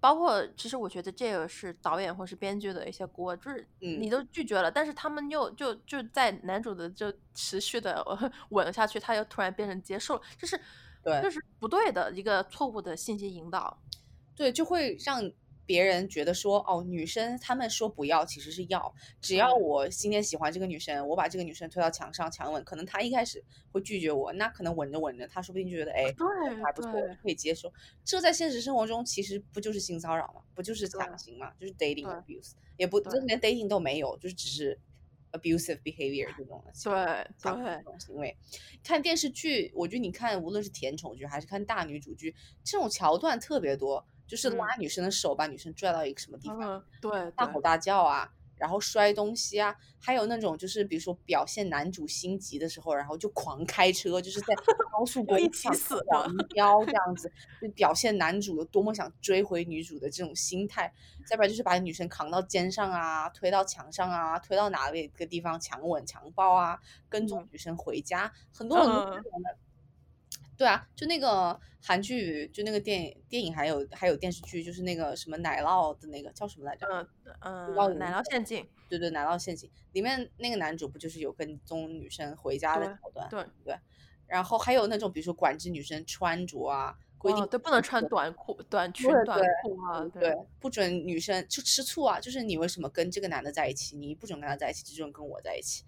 A: 包括其实我觉得这个是导演或是编剧的一些锅，就是你都拒绝了，但是他们又就就在男主的就持续的 吻下去，他又突然变成接受了，这是
B: 对，
A: 这是不对的一个错误的信息引导，
B: 对，就会让。别人觉得说哦，女生他们说不要，其实是要。只要我今天喜欢这个女生，我把这个女生推到墙上强吻，可能她一开始会拒绝我，那可能吻着吻着，她说不定就觉得哎，还不错，可以接受。这在现实生活中其实不就是性骚扰吗？不就是强行吗？就是 dating abuse，也不，这连 dating 都没有，就是只是 abusive behavior 这种
A: 对对
B: 这种行为。看电视剧，我觉得你看无论是甜宠剧还是看大女主剧，这种桥段特别多。就是拉女生的手，把女生拽到一个什么地方，
A: 对，
B: 大吼大叫啊，然后摔东西啊，还有那种就是比如说表现男主心急的时候，然后就狂开车，就是在高速公路上狂飙这样子，就表现男主有多么想追回女主的这种心态。再不然就是把女生扛到肩上啊，推到墙上啊，推到哪里一个地方强吻强抱啊，跟踪女生回家，很多很多这种的。对啊，就那个韩剧，就那个电影，电影还有还有电视剧，就是那个什么奶酪的那个叫什么来着？
A: 嗯嗯，奶酪陷阱。
B: 对对，奶酪陷阱里面那个男主不就是有跟踪女生回家的桥段？
A: 对
B: 对。然后还有那种比如说管制女生穿着啊，规定
A: 对不能穿短裤、短裙、短裤啊，
B: 对，不准女生就吃醋啊，就是你为什么跟这个男的在一起？你不准跟他在一起，只准跟我在一起。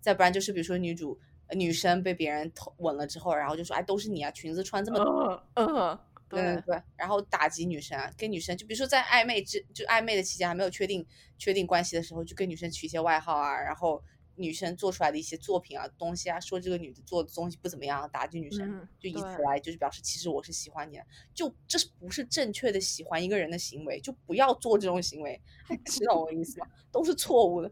B: 再不然就是比如说女主。女生被别人吻了之后，然后就说：“哎，都是你啊，裙子穿这么
A: 多。”嗯，对
B: 对。然后打击女生，跟女生就比如说在暧昧之就暧昧的期间还没有确定确定关系的时候，就跟女生取一些外号啊，然后女生做出来的一些作品啊东西啊，说这个女的做的东西不怎么样，打击女生，就以此来就是表示其实我是喜欢你的，就这是不是正确的喜欢一个人的行为，就不要做这种行为，知道我意思吗？都是错误的。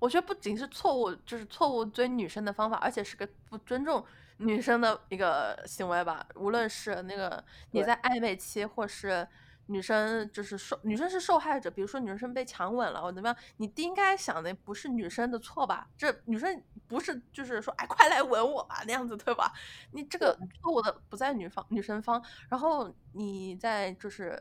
A: 我觉得不仅是错误，就是错误追女生的方法，而且是个不尊重女生的一个行为吧。无论是那个你在暧昧期，或是女生就是受女生是受害者，比如说女生被强吻了或怎么样，你应该想的不是女生的错吧？这女生不是就是说哎快来吻我吧那样子对吧？你这个错误的不在女方女生方，然后你在就是。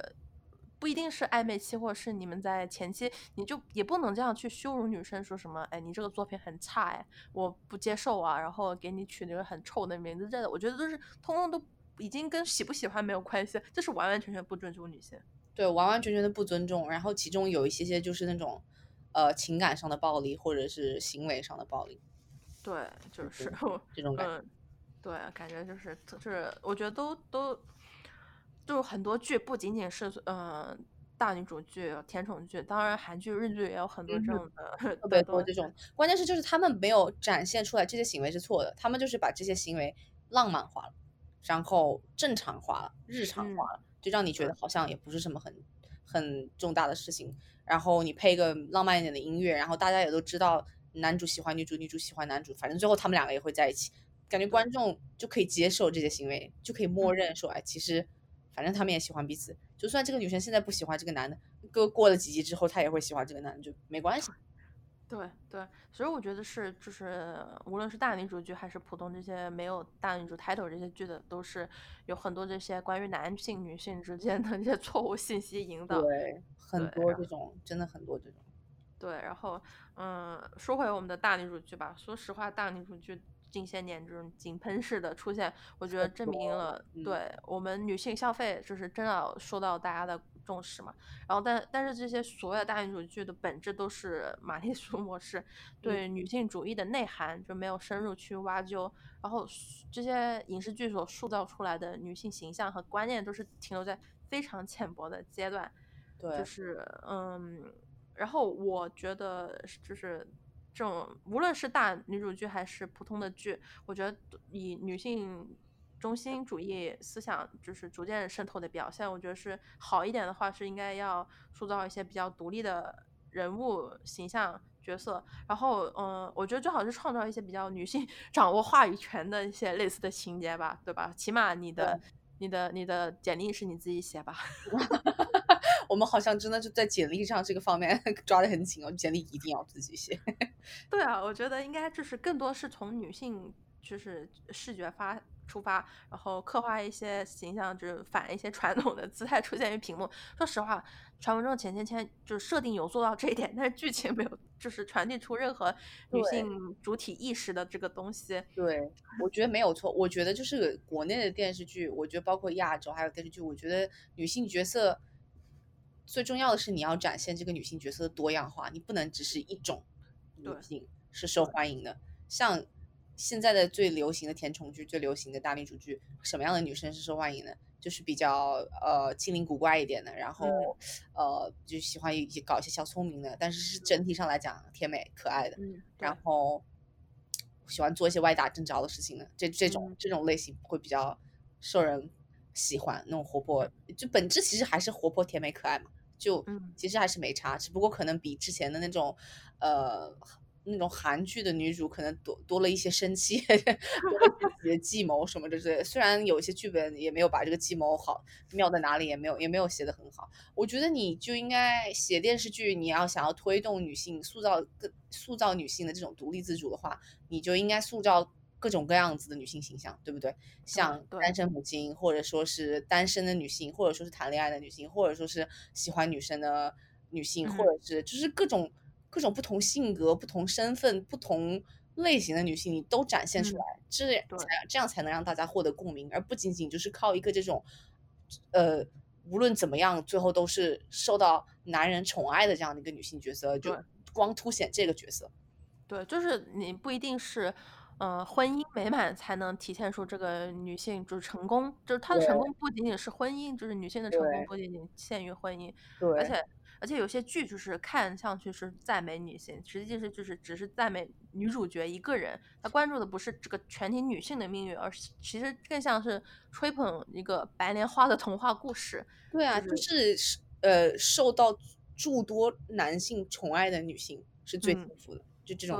A: 不一定是暧昧期，或者是你们在前期，你就也不能这样去羞辱女生，说什么，哎，你这个作品很差，哎，我不接受啊，然后给你取那个很臭的名字，这的，我觉得都是通通都已经跟喜不喜欢没有关系，这是完完全全不尊重女性，
B: 对，完完全全的不尊重，然后其中有一些些就是那种，呃，情感上的暴力或者是行为上的暴力，
A: 对，就是
B: 这种感觉。
A: 对，感觉就是就是，我觉得都都就是很多剧不仅仅是嗯大女主剧、甜宠剧，当然韩剧、日剧也有很多这种的，
B: 特别多这种。关键是就是他们没有展现出来这些行为是错的，他们就是把这些行为浪漫化了，然后正常化了、日常化了，就让你觉得好像也不是什么很很重大的事情。然后你配一个浪漫一点的音乐，然后大家也都知道男主喜欢女主，女主喜欢男主，反正最后他们两个也会在一起。感觉观众就可以接受这些行为，就可以默认说，哎，其实反正他们也喜欢彼此。就算这个女生现在不喜欢这个男的，过过了几集之后，她也会喜欢这个男的，就没关系。
A: 对对，所以我觉得是，就是无论是大女主剧还是普通这些没有大女主 title 这些剧的，都是有很多这些关于男性女性之间的这些错误信息引导。
B: 对，很多这种，真的很多这种。
A: 对，然后嗯，说回我们的大女主剧吧。说实话，大女主剧。近些年这种井喷式的出现，我觉得证明了对我们女性消费就是真的受到大家的重视嘛。然后，但但是这些所有大女主剧的本质都是玛丽苏模式，对女性主义的内涵就没有深入去挖究。然后这些影视剧所塑造出来的女性形象和观念都是停留在非常浅薄的阶段。
B: 对，
A: 就是嗯，然后我觉得就是。这种无论是大女主剧还是普通的剧，我觉得以女性中心主义思想就是逐渐渗透的表现。我觉得是好一点的话，是应该要塑造一些比较独立的人物形象角色。然后，嗯，我觉得最好是创造一些比较女性 掌握话语权的一些类似的情节吧，对吧？起码你的、你的、你的简历是你自己写吧。
B: 我们好像真的就在简历上这个方面 抓得很紧哦，简历一定要自己写。
A: 对啊，我觉得应该就是更多是从女性就是视觉发出发，然后刻画一些形象，就是反一些传统的姿态出现于屏幕。说实话，传闻中的钱钱钱就是设定有做到这一点，但是剧情没有，就是传递出任何女性主体意识的这个东西。
B: 对，我觉得没有错。我觉得就是国内的电视剧，我觉得包括亚洲还有电视剧，我觉得女性角色。最重要的是，你要展现这个女性角色的多样化，你不能只是一种女性是受欢迎的。像现在的最流行的甜宠剧、最流行的大女主剧，什么样的女生是受欢迎的？就是比较呃精灵古怪一点的，然后呃就喜欢搞一些小聪明的，但是是整体上来讲甜美可爱的，然后喜欢做一些歪打正着的事情的，这这种这种类型会比较受人喜欢。那种活泼，就本质其实还是活泼、甜美、可爱嘛。就其实还是没差，只不过可能比之前的那种，呃，那种韩剧的女主可能多多了一些生气，多了自己的计谋什么的之类。虽然有一些剧本也没有把这个计谋好妙在哪里，也没有也没有写的很好。我觉得你就应该写电视剧，你要想要推动女性塑造更塑造女性的这种独立自主的话，你就应该塑造。各种各样子的女性形象，对不对？像单身母亲，或者说是单身的女性，或者说是谈恋爱的女性，或者说是喜欢女生的女性，或者是就是各种各种不同性格、不同身份、不同类型的女性，你都展现出来，这才这样才能让大家获得共鸣，而不仅仅就是靠一个这种，呃，无论怎么样，最后都是受到男人宠爱的这样的一个女性角色，就光凸显这个角色。
A: 对，就是你不一定是。呃，婚姻美满才能体现出这个女性就是成功，就是她的成功不仅仅是婚姻，就是女性的成功不仅仅限于婚姻，而且而且有些剧就是看上去是赞美女性，实际是就是只是赞美女主角一个人，她关注的不是这个全体女性的命运，而是其实更像是吹捧一个白莲花的童话故事。
B: 对啊，就是呃受到诸多男性宠爱的女性是最幸福的，就这种。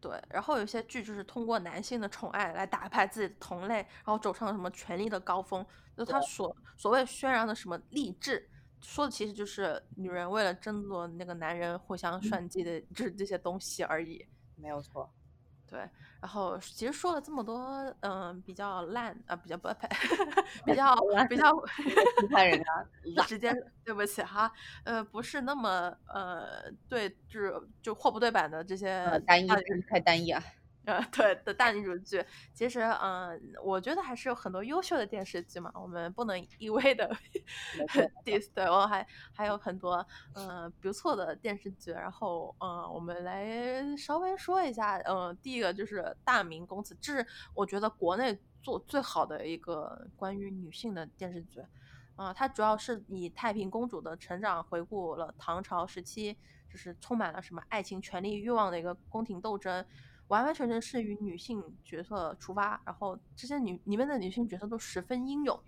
A: 对，然后有些剧就是通过男性的宠爱来打败自己的同类，然后走上什么权力的高峰。就他所所谓宣扬的什么励志，说的其实就是女人为了争夺那个男人互相算计的，就是这些东西而已。
B: 没有错。
A: 对，然后其实说了这么多，嗯，比较烂啊，比较不呸，比较比较
B: 批判人家，
A: 直接对不起哈，呃，不是那么呃，对，就是就货不对版的这些呃
B: 单一，太单一啊。
A: 呃，对的大女主剧，其实，嗯，我觉得还是有很多优秀的电视剧嘛，我们不能一味的 diss，对，我还还有很多，嗯，不错的电视剧，然后，嗯，我们来稍微说一下，嗯，第一个就是《大明宫词》，这是我觉得国内做最好的一个关于女性的电视剧，啊，它主要是以太平公主的成长回顾了唐朝时期，就是充满了什么爱情、权力、欲望的一个宫廷斗争。完完全全是与女性角色出发，然后这些女里面的女性角色都十分英勇。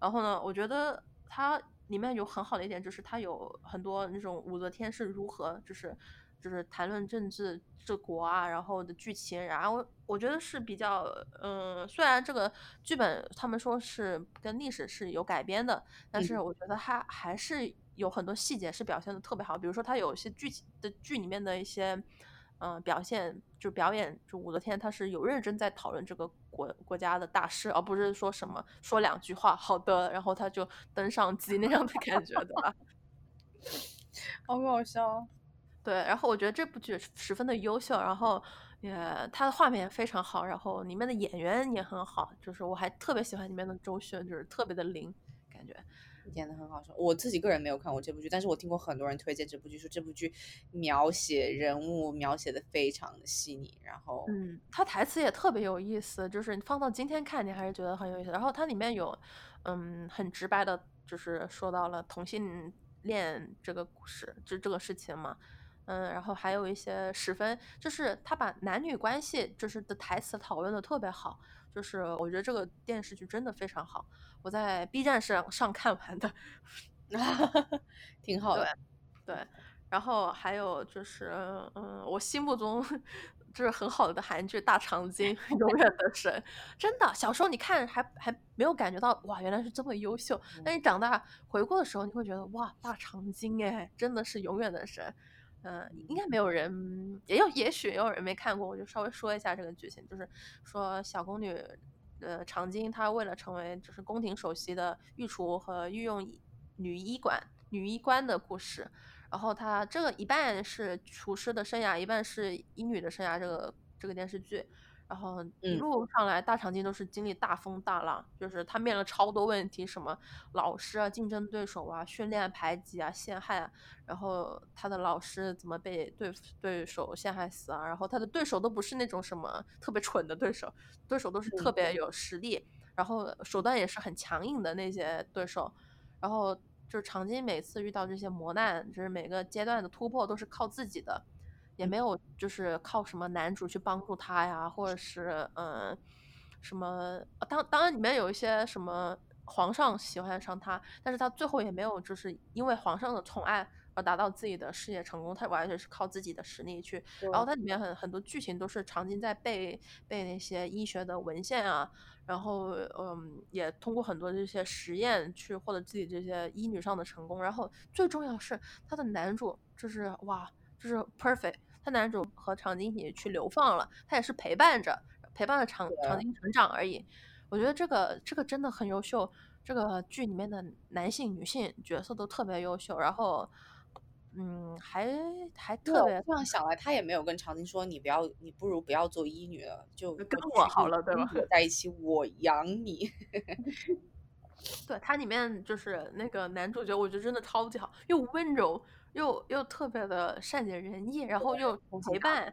A: 然后呢，我觉得它里面有很好的一点，就是它有很多那种武则天是如何，就是就是谈论政治治国啊，然后的剧情。然后我觉得是比较，嗯，虽然这个剧本他们说是跟历史是有改编的，但是我觉得它还是有很多细节是表现的特别好。比如说它有一些剧情的剧里面的一些。嗯，表现就表演，就武则天，她是有认真在讨论这个国国家的大事，而不是说什么说两句话，好的，然后她就登上机 那样的感觉，对吧？
B: 好搞笑。
A: 对，然后我觉得这部剧十分的优秀，然后也它的画面非常好，然后里面的演员也很好，就是我还特别喜欢里面的周迅，就是特别的灵，感觉。
B: 演的很好，说我自己个人没有看过这部剧，但是我听过很多人推荐这部剧，说这部剧描写人物描写的非常的细腻，然后
A: 嗯，他台词也特别有意思，就是放到今天看，你还是觉得很有意思。然后它里面有嗯很直白的，就是说到了同性恋这个故事，就这个事情嘛，嗯，然后还有一些十分，就是他把男女关系就是的台词讨论的特别好，就是我觉得这个电视剧真的非常好。我在 B 站上上看完的，
B: 挺好的。
A: 对，然后还有就是，嗯，我心目中就是很好的韩剧《大长 今》，永远的神。真的，小时候你看还还没有感觉到哇，原来是这么优秀。但你长大回顾的时候，你会觉得哇，《大长今》哎，真的是永远的神。嗯，应该没有人，也有也许也有人没看过，我就稍微说一下这个剧情，就是说小宫女。呃，长今她为了成为就是宫廷首席的御厨和御用女医馆女医官的故事，然后她这个一半是厨师的生涯，一半是医女的生涯，这个这个电视剧。然后一路上来，大长今都是经历大风大浪，就是他面了超多问题，什么老师啊、竞争对手啊、训练排挤啊、陷害啊，然后他的老师怎么被对对手陷害死啊？然后他的对手都不是那种什么特别蠢的对手，对手都是特别有实力，然后手段也是很强硬的那些对手。然后就是长今每次遇到这些磨难，就是每个阶段的突破都是靠自己的。也没有，就是靠什么男主去帮助他呀，或者是嗯，什么当当然里面有一些什么皇上喜欢上他，但是他最后也没有就是因为皇上的宠爱而达到自己的事业成功，他完全是靠自己的实力去。然后它里面很很多剧情都是长今在背背那些医学的文献啊，然后嗯，也通过很多这些实验去获得自己这些医女上的成功。然后最重要是他的男主就是哇，就是 perfect。他男主和长今一起去流放了，他也是陪伴着陪伴着长长今成长而已。我觉得这个这个真的很优秀，这个剧里面的男性、女性角色都特别优秀。然后，嗯，还还特别
B: 这样想来，他也没有跟长今说你不要，你不如不要做医女了，就
A: 跟我好了，对吧？
B: 在一起，我养你。
A: 对他里面就是那个男主角，我觉得真的超级好，又温柔。又又特别的善解人意，然后又陪伴，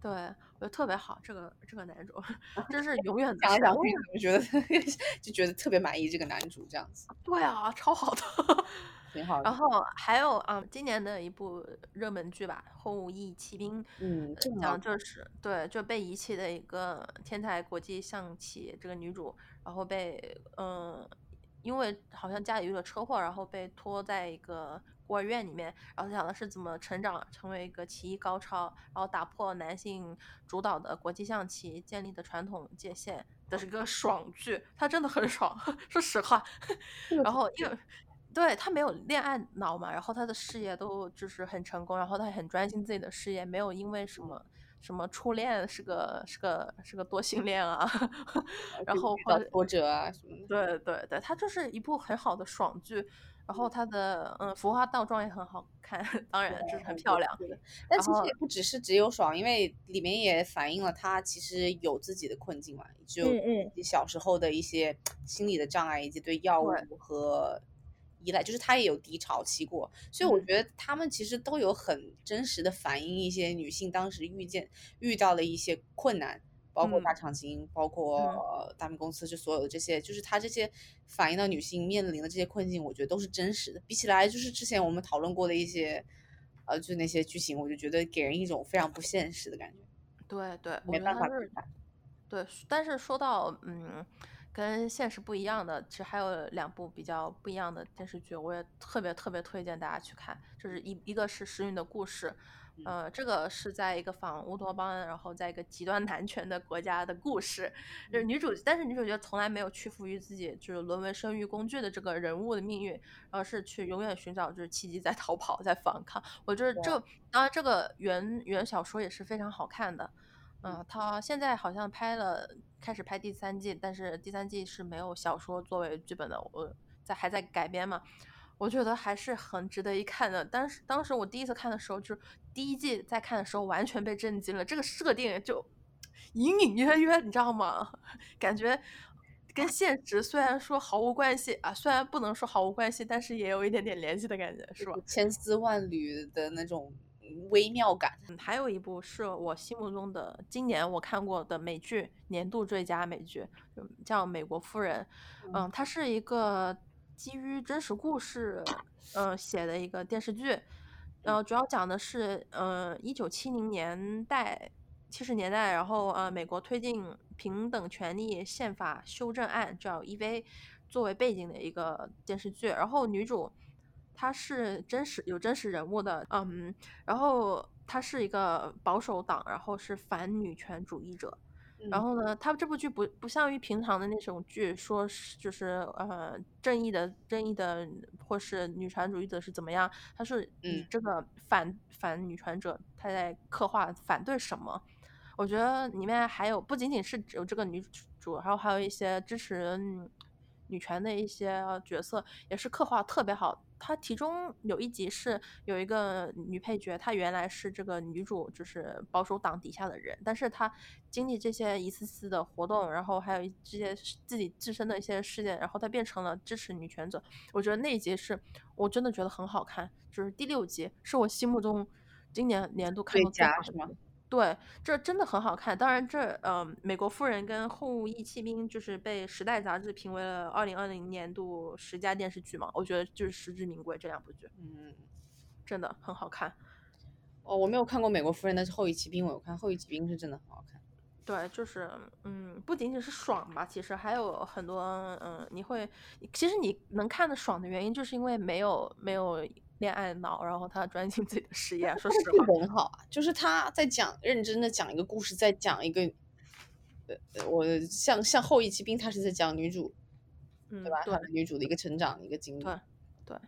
A: 对我觉得特别好。这个这个男主 真是永远的。
B: 讲讲，我觉得 就觉得特别满意这个男主这样子。
A: 对啊，超好的，
B: 挺好。
A: 然后还有啊，今年的一部热门剧吧，《后羿骑兵》。
B: 嗯，
A: 讲就是对，就被遗弃的一个天才国际象棋这个女主，然后被嗯，因为好像家里遇了车祸，然后被拖在一个。孤儿院里面，然后讲的是怎么成长成为一个棋艺高超，然后打破男性主导的国际象棋建立的传统界限的是个爽剧，它真的很爽，说实话。然后因为对他没有恋爱脑嘛，然后他的事业都就是很成功，然后他很专心自己的事业，没有因为什么什么初恋是个是个是个多性恋啊，然后
B: 遇到挫折啊什么的。
A: 对对对，他就是一部很好的爽剧。然后它的嗯服化道装也很好看，当然就是很漂亮。
B: 但其实也不只是只有爽，因为里面也反映了他其实有自己的困境嘛，就小时候的一些 心理的障碍，以及对药物和依赖，就是他也有低潮期过。所以我觉得他们其实都有很真实的反映一些女性当时遇见遇到了一些困难。包括大厂经，包括大米公司，就所有的这些，就是它这些反映到女性面临的这些困境，我觉得都是真实的。比起来，就是之前我们讨论过的一些，呃，就那些剧情，我就觉得给人一种非常不现实的感觉。
A: 对对，
B: 没办法
A: 对，但是说到嗯，跟现实不一样的，其实还有两部比较不一样的电视剧，我也特别特别推荐大家去看，就是一一个是《时运的故事》。呃，这个是在一个仿乌托邦，然后在一个极端男权的国家的故事，就是女主，但是女主角从来没有屈服于自己，就是沦为生育工具的这个人物的命运，而是去永远寻找就是契机，在逃跑，在反抗。我觉得这当然这个原原小说也是非常好看的，嗯，他现在好像拍了，开始拍第三季，但是第三季是没有小说作为剧本的，我在还在改编嘛。我觉得还是很值得一看的。当时当时我第一次看的时候，就是第一季在看的时候，完全被震惊了。这个设定就隐隐约约，你知道吗？感觉跟现实虽然说毫无关系啊，虽然不能说毫无关系，但是也有一点点联系的感觉，是吧？
B: 千丝万缕的那种微妙感。
A: 还有一部是我心目中的今年我看过的美剧年度最佳美剧，叫《美国夫人》。嗯，它是一个。基于真实故事，呃，写的一个电视剧，呃主要讲的是，呃，一九七零年代、七十年代，然后呃，美国推进平等权利宪法修正案，叫 EV，作为背景的一个电视剧。然后女主她是真实有真实人物的，嗯，然后她是一个保守党，然后是反女权主义者。然后呢，他这部剧不不像于平常的那种剧，说是就是呃正义的正义的或是女权主义者是怎么样，他是以这个反反女权者他在刻画反对什么？我觉得里面还有不仅仅是只有这个女主，然后还有一些支持女权的一些角色，也是刻画特别好。它其中有一集是有一个女配角，她原来是这个女主，就是保守党底下的人，但是她经历这些一次次的活动，然后还有这些自己自身的一些事件，然后她变成了支持女权者。我觉得那一集是我真的觉得很好看，就是第六集是我心目中今年年度看过最好的。对，这真的很好看。当然，这呃，《美国夫人》跟《后裔弃兵》就是被《时代》杂志评为了二零二零年度十佳电视剧嘛。我觉得就是实至名归这两部剧，
B: 嗯，
A: 真的很好看。
B: 哦，我没有看过《美国夫人》，但是《后裔弃兵》我有看，《后裔弃兵》是真的很好看。
A: 对，就是嗯，不仅仅是爽吧，其实还有很多嗯，你会，其实你能看的爽的原因，就是因为没有没有。恋爱脑，然后他专心自己的事业。说实话，
B: 很好啊，就是他在讲认真的讲一个故事，在讲一个，呃，我像像后羿骑兵，他是在讲女主，嗯对吧？
A: 对，
B: 女主的一个成长，一个经历。
A: 对，对，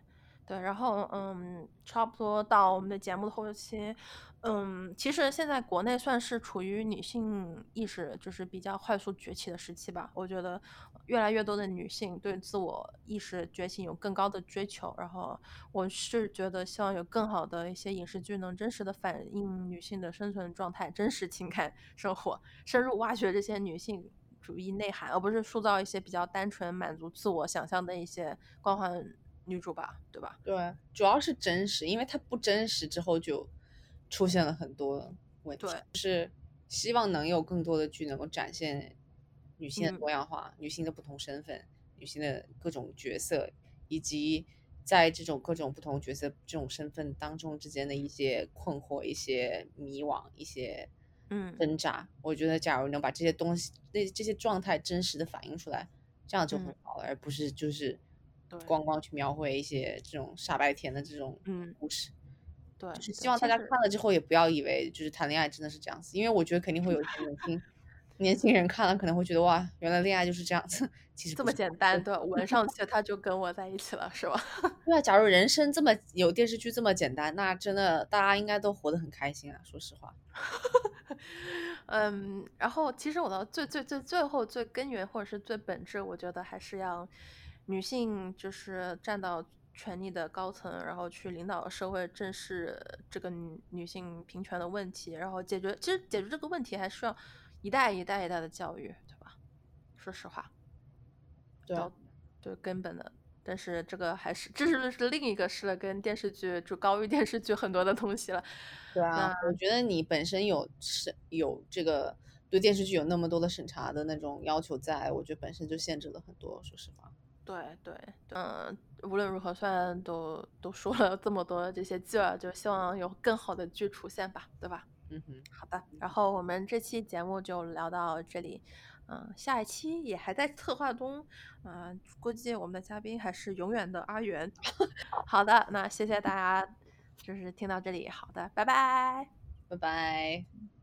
A: 对。然后，嗯，差不多到我们的节目的后期。嗯，其实现在国内算是处于女性意识就是比较快速崛起的时期吧。我觉得越来越多的女性对自我意识觉醒有更高的追求。然后我是觉得希望有更好的一些影视剧能真实的反映女性的生存状态、真实情感生活，深入挖掘这些女性主义内涵，而不是塑造一些比较单纯满足自我想象的一些光环女主吧，对吧？
B: 对，主要是真实，因为它不真实之后就。出现了很多问题，就是希望能有更多的剧能够展现女性的多样化、女性的不同身份、女性的各种角色，以及在这种各种不同角色、这种身份当中之间的一些困惑、一些迷惘、一些
A: 嗯。
B: 挣扎。我觉得，假如能把这些东西、那这些状态真实的反映出来，这样就很好了，而不是就是光光去描绘一些这种傻白甜的这种故事。
A: 对，
B: 就是希望大家看了之后也不要以为就是谈恋爱真的是这样子，因为我觉得肯定会有一些年轻年轻人看了可能会觉得哇，原来恋爱就是这样子，其实
A: 这么简单，对，闻上去他就跟我在一起了，是吧？
B: 对啊，假如人生这么有电视剧这么简单，那真的大家应该都活得很开心啊，说实话。
A: 嗯，然后其实我到最最最最后最根源或者是最本质，我觉得还是要女性就是站到权力的高层，然后去领导社会，正视这个女性平权的问题，然后解决。其实解决这个问题还需要一代一代一代的教育，对吧？说实话，
B: 对，
A: 对根本的。但是这个还是这是是另一个是了，跟电视剧就高于电视剧很多的东西了。
B: 对啊，我觉得你本身有审有这个对电视剧有那么多的审查的那种要求，在我觉得本身就限制了很多。说实话，
A: 对对，嗯，无论如何，虽然都都说了这么多这些剧了，就希望有更好的剧出现吧，对吧？
B: 嗯哼，
A: 好的。然后我们这期节目就聊到这里。嗯，下一期也还在策划中，嗯，估计我们的嘉宾还是永远的阿元。好的，那谢谢大家，就是听到这里，好的，拜拜，
B: 拜拜。